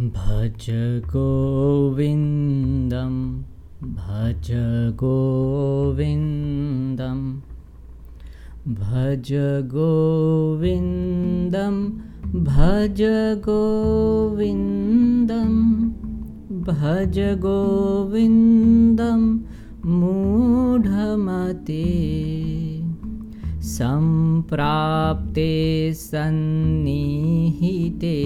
भज गोविन्दं भज गोविन्दं। भज गोविन्दं भज गोविन्दं भज गोविन्दं मूढमते। सम्प्राप्ते सन्निहिते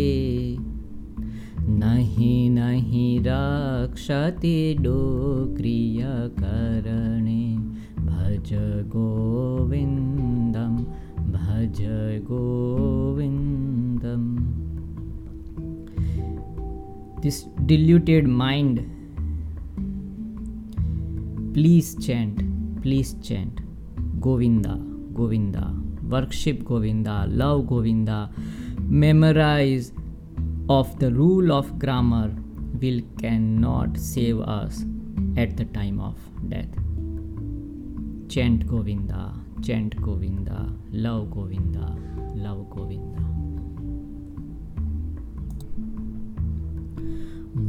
नहीं नहीं रक्षति डोक्रियकरणे। भज गोविन्दं, भज गोविन्दम् this deluded mind please chant please chant Govinda Govinda worship Govinda love Govinda memorize of the rule of grammar will cannot save us at the time of death. Chant Govinda, chant Govinda, love Govinda, love Govinda.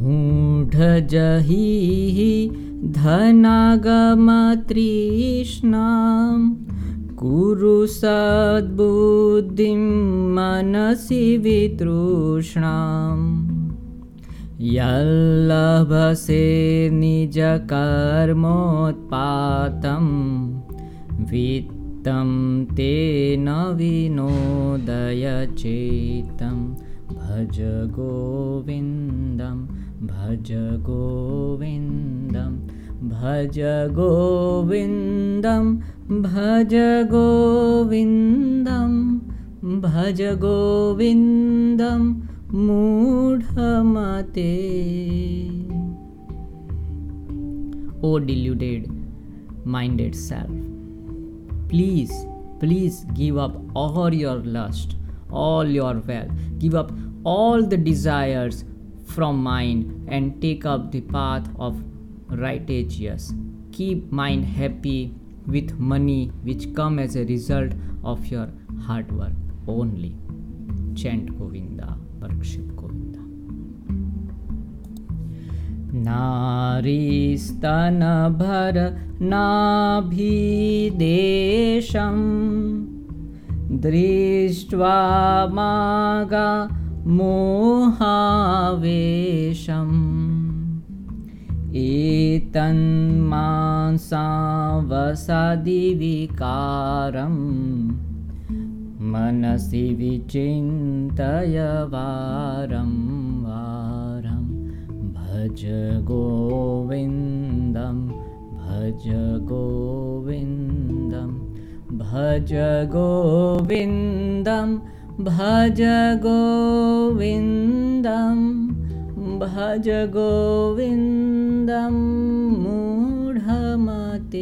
मूढजहि धनागमतृष्णाम् कुरु सद्बुद्धिं मनसि वितृष्णां यल्लभसे निजकर्मोत्पातं वित्तं तेन विनोदयचेतं। भज गोविन्दं भज गोविन्दं भज गोविंदम भज गोविंदम भज गोविंदम मूढ़मते। O deluded minded self please please give up all your lust all your wealth give up all the desires from mind and take up the path of righteousness keep mind happy with money which come as a result of your hard work only. Chant Govinda, Parkship Govinda. नारीस्तनभर नाभिदेशं दृष्ट्वा मागा मोहावेशम् एतन्मांसावसादिविकारं मनसि विचिन्तय वारं वारं भज गोविन्दं भज गोविन्दं भज गोविन्दम् भज गोविन्दं मूढमते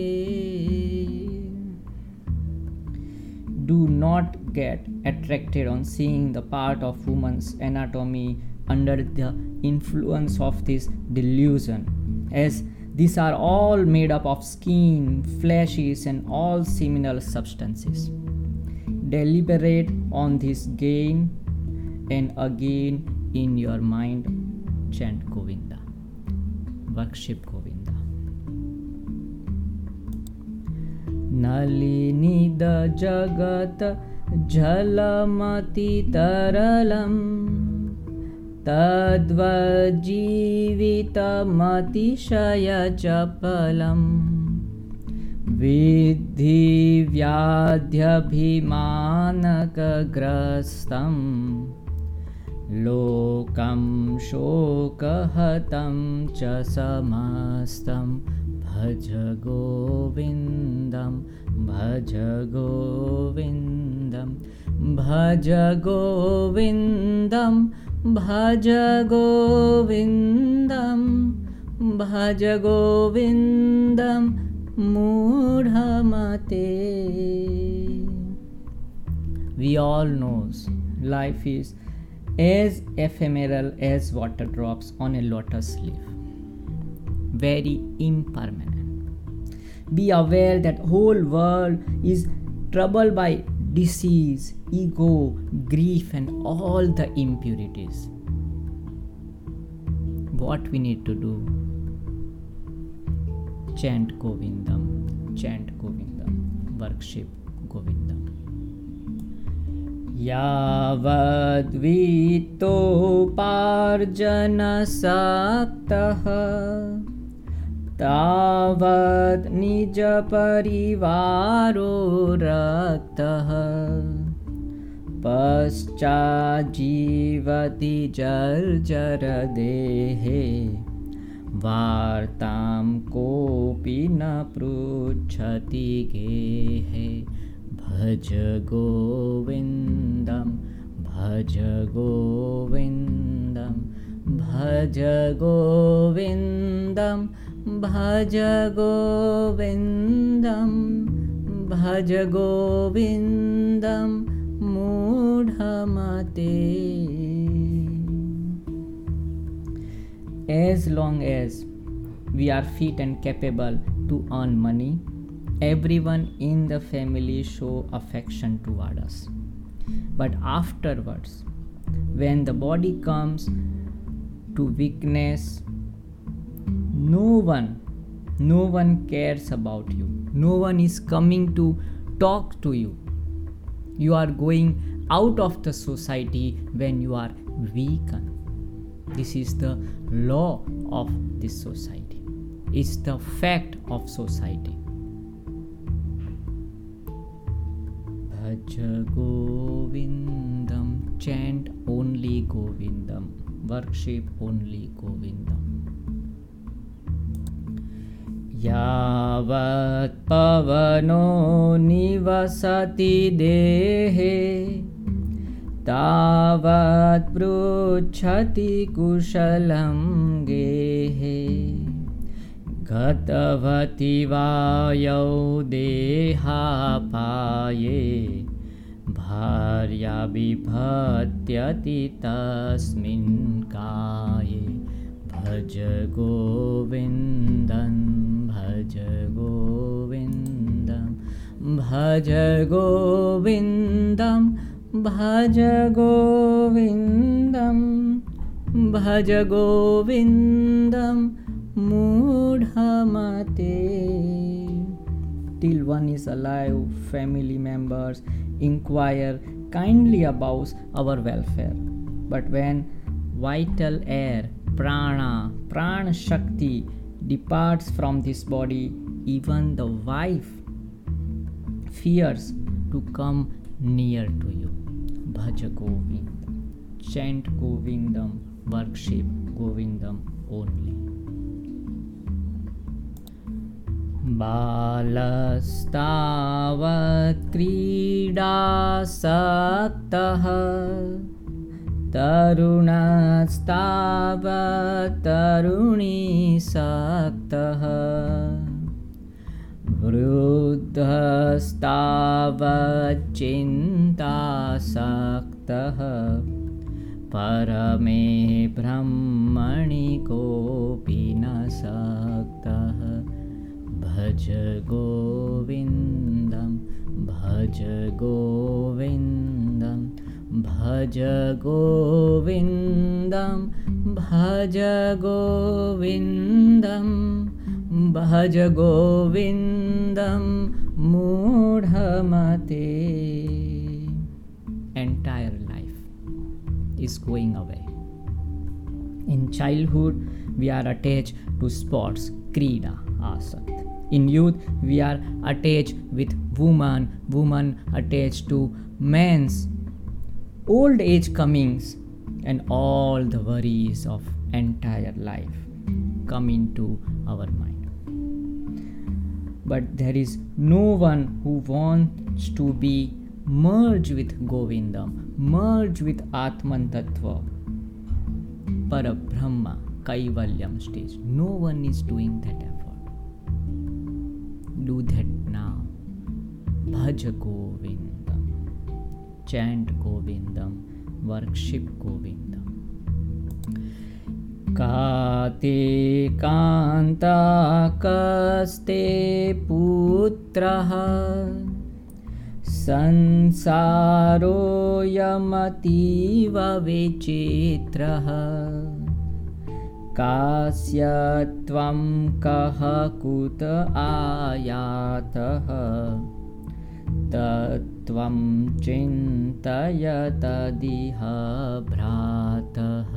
Do not get attracted on seeing the part of woman's anatomy under the influence of this delusion, as these are all made up of skin, fleshes, and all seminal substances. Deliberate on this again and again in your mind नलिनिद जगत् झलमतितरलं तद्वज्जीवितमतिशयचपलं विद्धि व्याध्यभिमानकग्रस्तम् लोकं शोकहतं च समस्तं। भज गोविन्दं भज गोविन्दं भज गोविन्दं भज गोविन्दं भज गोविन्दं मूढमते। We all knows life is as ephemeral as water drops on a lotus leaf. Very impermanent. Be aware that whole world is troubled by disease, ego, grief, and all the impurities. what we need to do chant govindam chant govindam worship govindam यावद्वित्तोपार्जनसक्तः तावत् निजपरिवारो रक्तः पश्चाज्जीवति जर्जरदेहे वार्तां कोऽपि न पृच्छति गेहे भज गोविन्दं भज गोविन्दं भज गोविन्दं भज गोविन्दं भज गोविन्दं मूढमते। As long as we are fit and capable to earn money everyone in the family show affection toward us. But afterwards when the body comes to weakness no one no one cares about you. No one is coming to talk to you. You are going out of the society when you are weakened this is the law of this society. It's the fact of society chant only govindam worship only govindam यावत् पवनो निवसति देहे तावत् पृच्छति कुशलं गेहे। गतवति वायौ देहापाये भार्या बिभत्यति काये। भज गोविन्दं भज गोविन्दं, भज गोविन्दम् भज गोविन्दं भज गोविन्दं, मूढमते। Till one is alive, family members inquire kindly about our welfare but when vital air prana pran shakti departs from this body even the wife fears to come near to you Bhaj Govind. Chant Govindam, worship Govindam only. बालस्तावत् क्रीडासक्तः। तरुणस्तावत् तरुणीसक्तः। वृद्धस्तावच्चिन्तासक्तः परमे ब्रह्मणि कोऽपि न सक्तः भज गोविंद भज गोविन्दं भज गोविन्दं भज गोविन्दं भज Govind मूढमते। Entire life is going away in childhood we are attach to sports क्रीडा आसक्ति in youth we are attached with woman woman attached to man's old age comings and all the worries of entire life come into our mind but there is no one who wants to be merged with Govindam, merged with Atman Tattva, Parabrahma, Kaivalyam stage. No one is doing that effort. Bhaj Govindam, chant Govindam, worship Govindam. काते कान्ताकस्ते पुत्रः संसारोऽयमतीव विचित्रः कास्य त्वं कः कुत आयातः? तत्त्वं चिन्तय तदिह भ्रातः।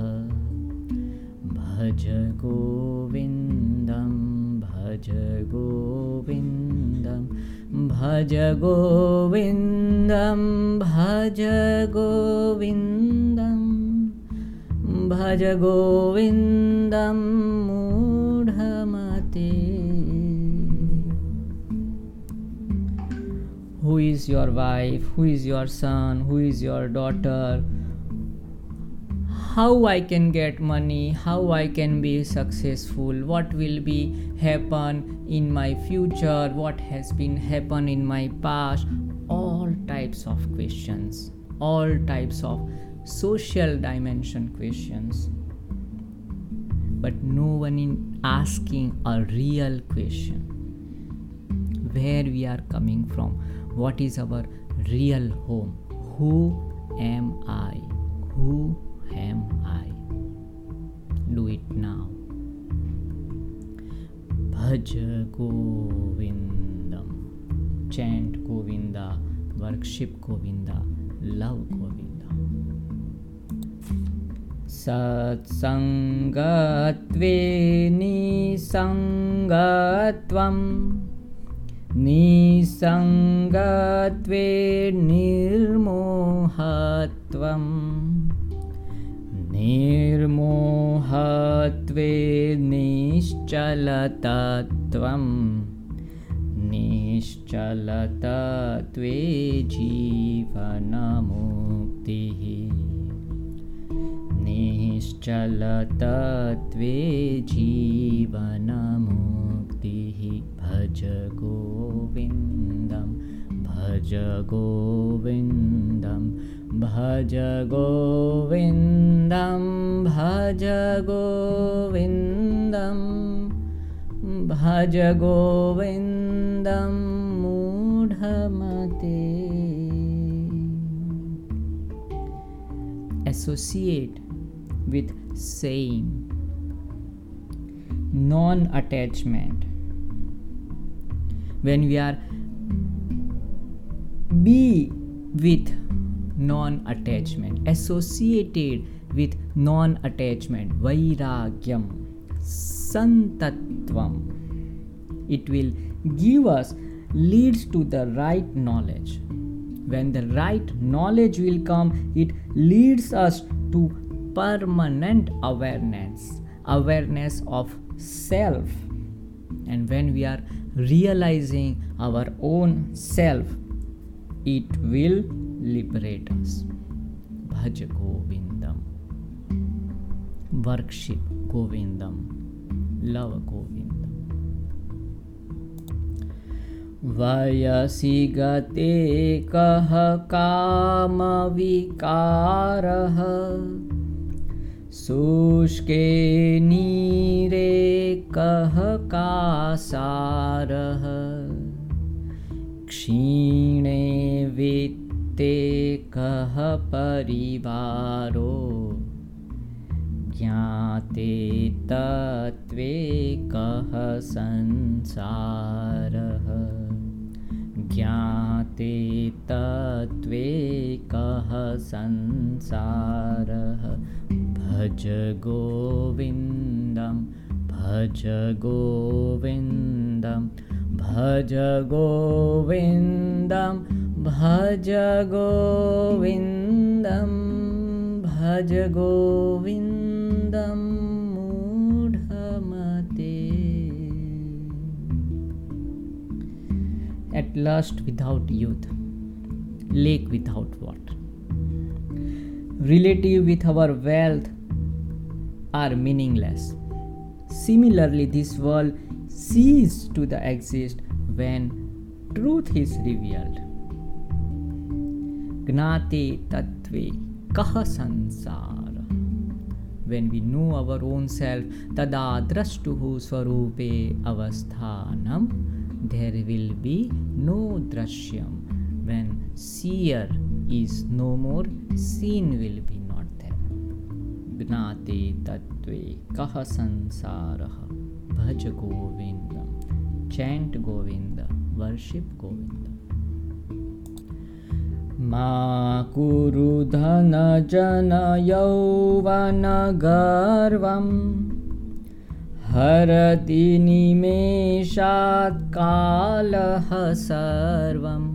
भज गोविन्दं भज गोविन्दं भज गोविन्दं भज गोविन्दं भज गोविन्दं मूढमते who is your wife, who is your son, who is your daughter, how I can get money, how I can be successful, what will be happen in my future, what has been happen in my past, all types of questions, all types of social dimension questions. But no one in asking a real question. Where we are coming from? What is our real home? Who am i? Who am i? Do it now. Bhaj govindam chant govinda worship govinda love govinda सत्सङ्गत्वे निसङ्गत्वम् निसङ्गत्वे निर्मोहत्वं निर्मोहत्वे निश्चलतत्वं निश्चलतत्वे जीवनमुक्तिः निश्चलतत्वे जीवनमुक्तिः भज गोविन्दं भज गोविन्दं भज गोविन्दं भज गोविन्दं भज गोविन्दं मूढमते। Associate with saying. Non attachment when we are be with non attachment associated with non attachment vairagyam santatvam. It will give us leads to the right knowledge. When the right knowledge will come it leads us to permanent awareness awareness of self and when we are realizing our own self, it will liberate us. Bhaj Govindam. Worship Govindam. Love Govindam. वयसि गते कः कामविकारः शुष्के नीरे कः कासारः। क्षीणे वित्ते कः परिवारो। ज्ञाते तत्त्वे कः संसारः। ज्ञाते तत्त्वे कः संसारः भज गोविन्दं भज गोविन्दं भज गोविन्दं भज गोविन्दं भज गोविन्दं मूढमते। At last without youth lake without water relative with our wealth are meaningless. Similarly, this world ceases to the exist when truth is revealed. Gnate tatve kaha sansara. When we know our own self, tada drashtuhu swarupe avasthanam, there will be no drashyam. When seer is no more, seen will be ज्ञाते तत्त्वे कः संसारः भज गोविन्दं। Chant Govinda. Worship Govinda. मा कुरु धनजनयौवनगर्वं हरति निमेषात् कालः सर्वम्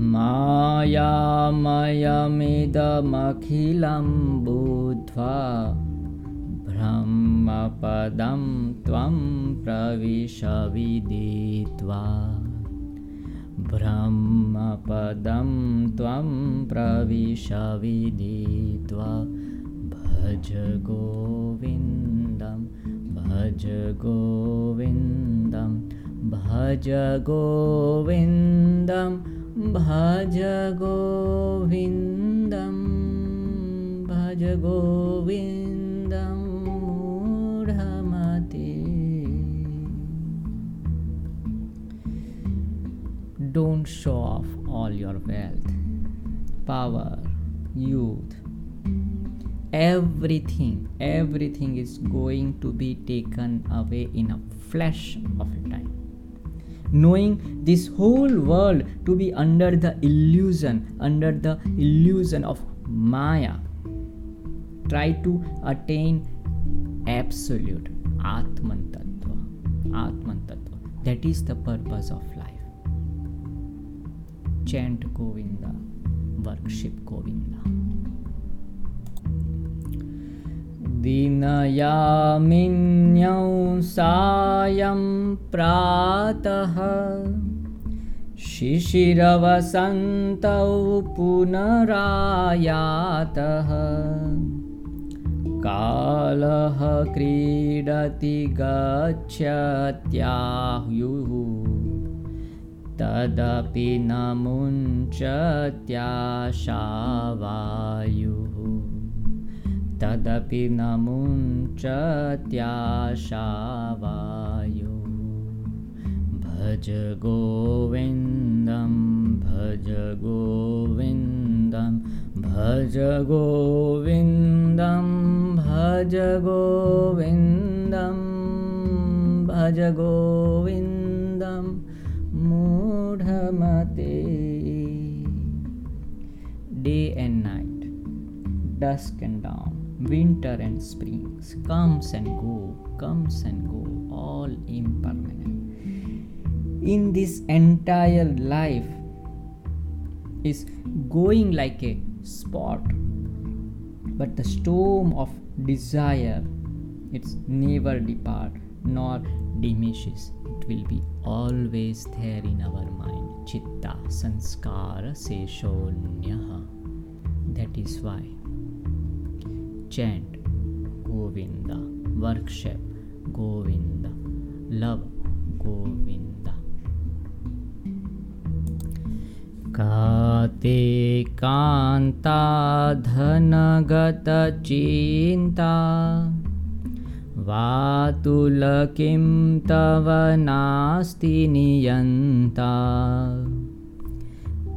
मायामयमिदमखिलं बुद्ध्वा ब्रह्मपदं त्वं प्रविशविदित्वा। ब्रह्मपदं त्वं प्रविशविदित्वा। भज गोविन्दं भज गोविन्दं भज गोविन्दं भज गोविन्दं भज गोविन्दं मूढमते don't show off all your wealth, power, youth. Everything, everything is going to be taken away in a flash of a time. Knowing this whole world to be under the illusion, under the illusion of Maya, try to attain absolute Atman Tattva. Atman Tattva. That is the purpose of life chant Govinda, worship Govinda. दिनयामिन्यौ सायं प्रातः। शिशिरवसन्तौ पुनरायातः। कालः क्रीडति गच्छत्याहुः तदपि न मुञ्चत्याशावायुः तदपि न मुञ्चत्याशावायुः। भज गोविन्दं भज गोविन्दं भज गोविन्दं भज गोविन्दं भज गोविन्दं मूढमते। Day and night dusk and dawn winter and springs comes and go comes and go all impermanent. In this entire life is going like a spot but the storm of desire it's never depart nor diminishes. It will be always there in our mind. Chitta sanskara seshonyah that is why chant govinda worship govinda love govinda काते कान्ता धनगतचिन्ता वातुलकिं तव नास्ति नियन्ता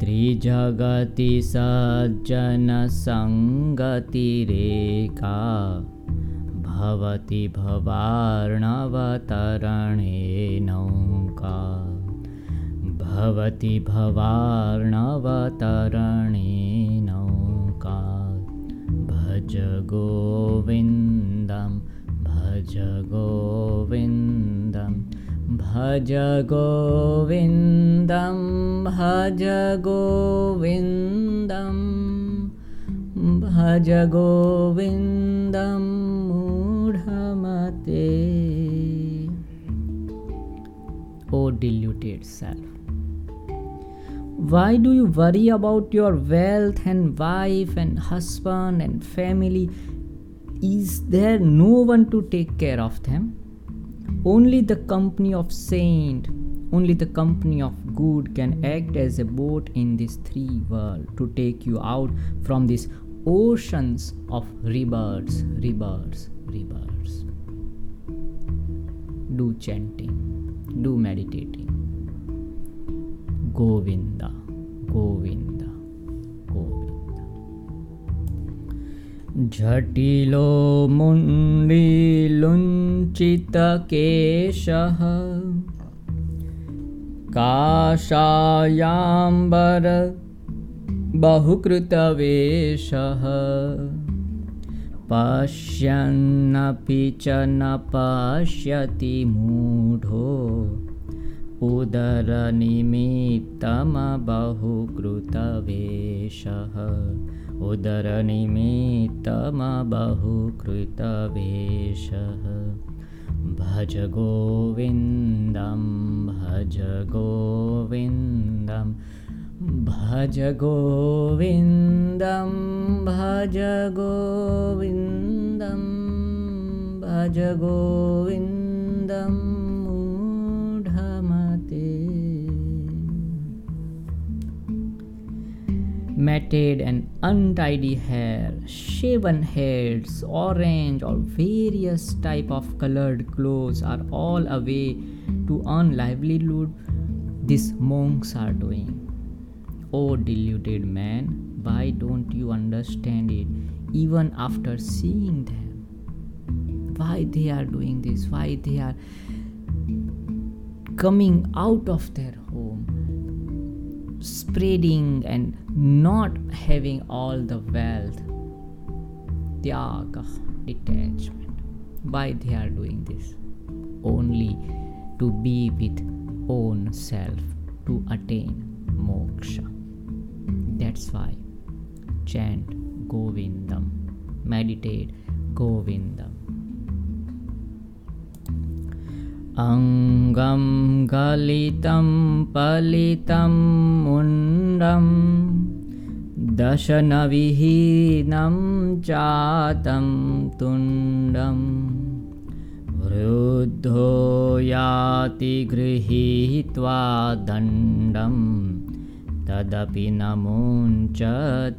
त्रिजगति सज्जनसङ्गतिरेका भवति भवार्णवतरणे नौका। भवति भवार्णवतरणे नौका। भज गोविन्दं भज गोविन्दं भज गोविन्दं भज गोविन्दं भज गोविन्दं मूढमते O deluded self. Why do you worry about your wealth and wife and husband and family? Is there no one to take care of them? Only the company of saint, only the company of good can act as a boat in this three world to take you out from these oceans of rebirths, rebirths, rebirths. Do chanting, do meditating. Govinda, Govinda, झटिलो मुण्डीलुञ्चितकेशः। काषायाम्बर बहुकृतवेषः। पश्यन्नपि च न पश्यति मूढो। उदरनिमित्तमबहुकृतवेषः उदरनिमित्तमबहुकृतवेषः। भज गोविन्दं भज गोविन्दं भज गोविन्दं भज गोविन्दं भज गोविन्दम् matted and untidy hair, shaven heads, orange or various type of colored clothes are all a way to earn livelihood these monks are doing. Oh deluded man, why don't you understand it even after seeing them? Why they are doing this? Why they are coming out of their home? spreading and not having all the wealth tyaga detachment. Why they are doing this? Only to be with own self to attain moksha. That's why chant govindam. Meditate govindam अङ्गं गलितं पलितं मुण्डं दशनविहीनं चातं तुण्डं वृद्धो याति गृहीत्वा दण्डं तदपि न मुञ्चत्याशापिण्डम्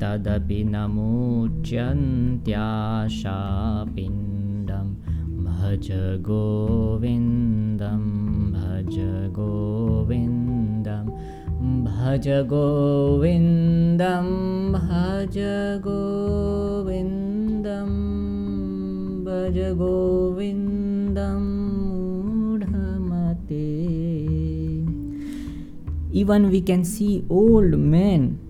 तदपि न भज गोविन्दं भज गोविन्दं भज गोविन्दं मूढमते। Even we can see old men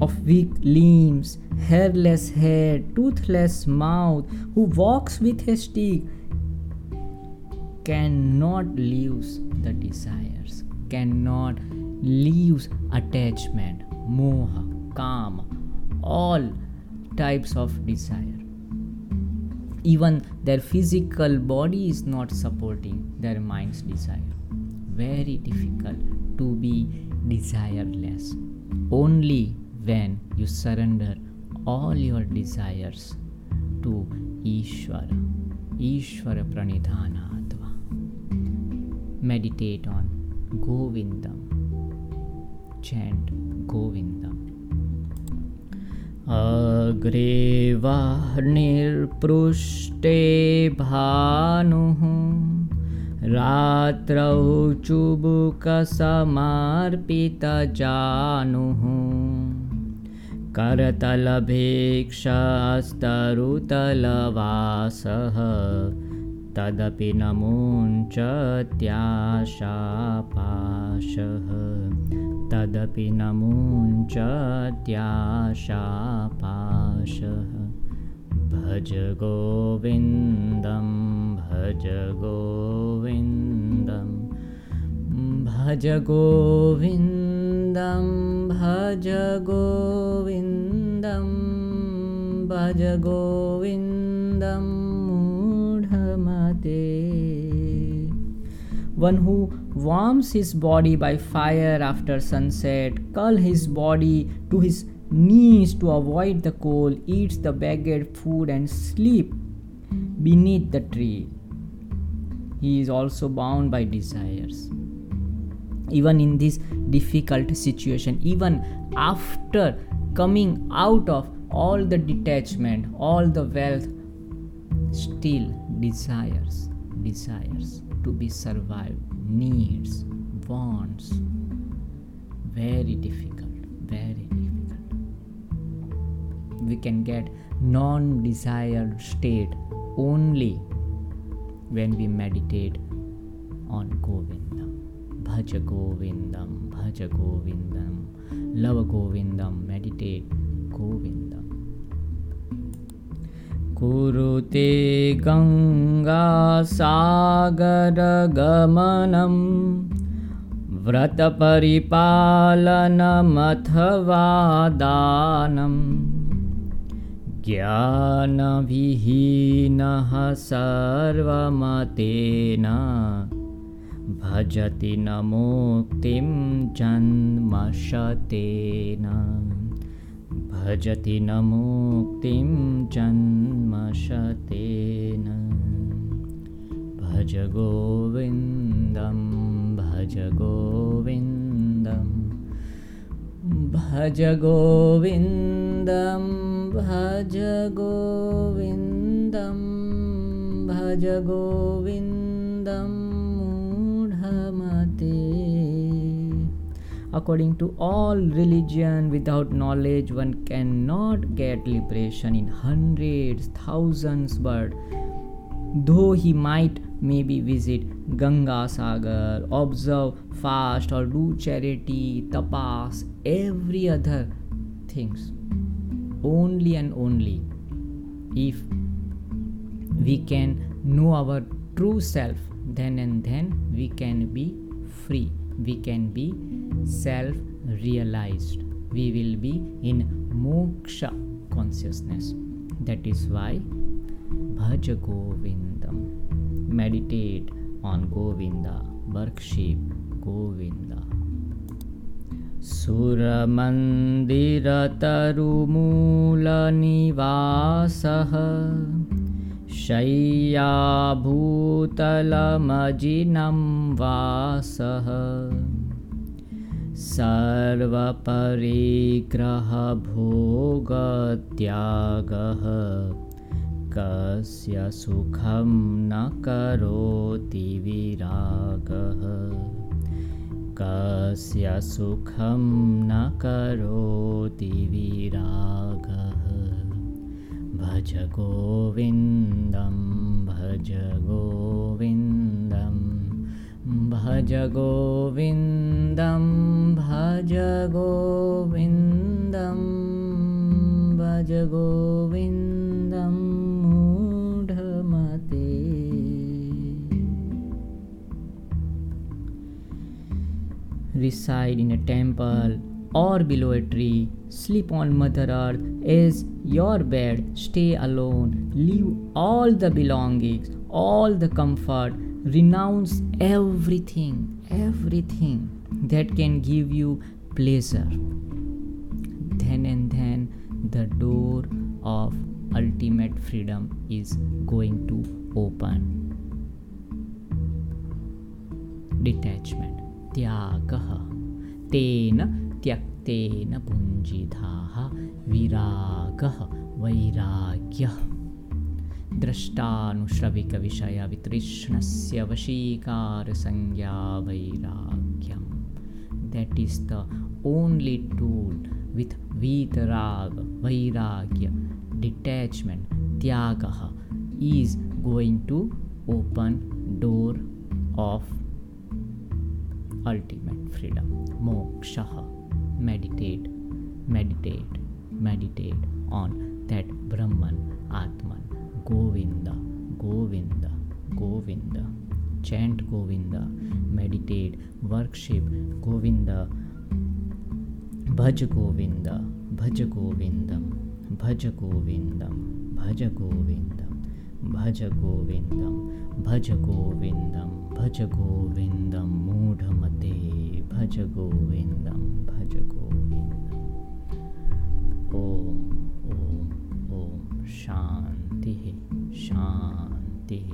of weak limbs, hairless head, toothless mouth, who walks with a stick, cannot lose the desires, cannot lose attachment, moha, kama, all types of desire. Even their physical body is not supporting their mind's desire. Very difficult to be desireless. Only when you surrender all your desires to Ishvara, Ishvara Pranidhanatva. Meditate on Govindam. Chant Govindam. अग्रे वार्निर्पृष्टे भानुः रात्रौ चुबुकसमर्पितजानुः करतलभीक्षास्तरुतलवासः। तदपि न मुञ्चत्याशापाशः। तदपि न मुञ्चत्याशापाशः। भज गोविन्दं भज गोविन्दं भज गोविन्दं भज गोविन्दं भज गोविन्दं मूढमते one who warms his body by fire after sunset, curl his body to his knees to avoid the cold, eats the bagged food and sleep beneath the tree. He is also bound by desires. Even in this difficult situation, even after coming out of all the detachment, all the wealth, still desires, desires to be survived, needs, wants. Very difficult, very difficult. we can get non desired state only when we meditate on Govindam. Govindam, Bhaja Govindam, love Govindam, meditate Govindam. कुरुते गङ्गासागरगमनं व्रतपरिपालनमथवा दानं ज्ञानविहीनः सर्वमतेन भजति न मुक्तिं जन्मशतेन। भजति न मुक्तिं जन्मशतेन। भज गोविन्दं भज गोविन्दं। भज गोविन्दं भज गोविन्दं। भज गोविन्दं according to all religion without knowledge one cannot get liberation in hundreds thousands but though he might maybe visit ganga sagar observe fast or do charity tapas every other things only and only if we can know our true self then and then we can be free we can be self realized. We will be in moksha consciousness. That is why Bhaj Govindam. Meditate on Govinda. Worship Govinda. सुरमन्दिरतरुमूलनिवासः शय्याभूतलमजिनं वासः। सर्वपरिग्रहभोगत्यागः। कस्य सुखं न करोति विरागः। कस्य सुखं न करोति विरागः भज गोविन्दं भज गोविन्दं भज गोविन्दं भज गोविन्दं भज गोविन्दं मूढमते। Reside in a temple or below a tree, sleep on Mother Earth is your bed, stay alone, leave all the belongings, all the comfort, renounce everything, everything that can give you pleasure. Then and then the door of ultimate freedom is going to open. Detachment, tyagah, tena तेन पुञ्जिताः विरागः वैराग्यः। द्रष्टानुश्रविकविषयवितृष्णस्य वशीकारसंज्ञा वैराग्यं that is the only tool with वीतराग वैराग्य detachment त्यागः is going to open door of ultimate freedom मोक्षः meditate meditate meditate on that brahman atman govinda govinda govinda chant govinda meditate worship govinda भज गोविन्द भज गोविन्दं भज गोविन्दं भज गोविन्दं भज गोविन्दं भज गोविन्दं भज गोविन्दं मूढमते भज गोविन्दं गोविन्दम् ॐ शान्तिः शान्तिः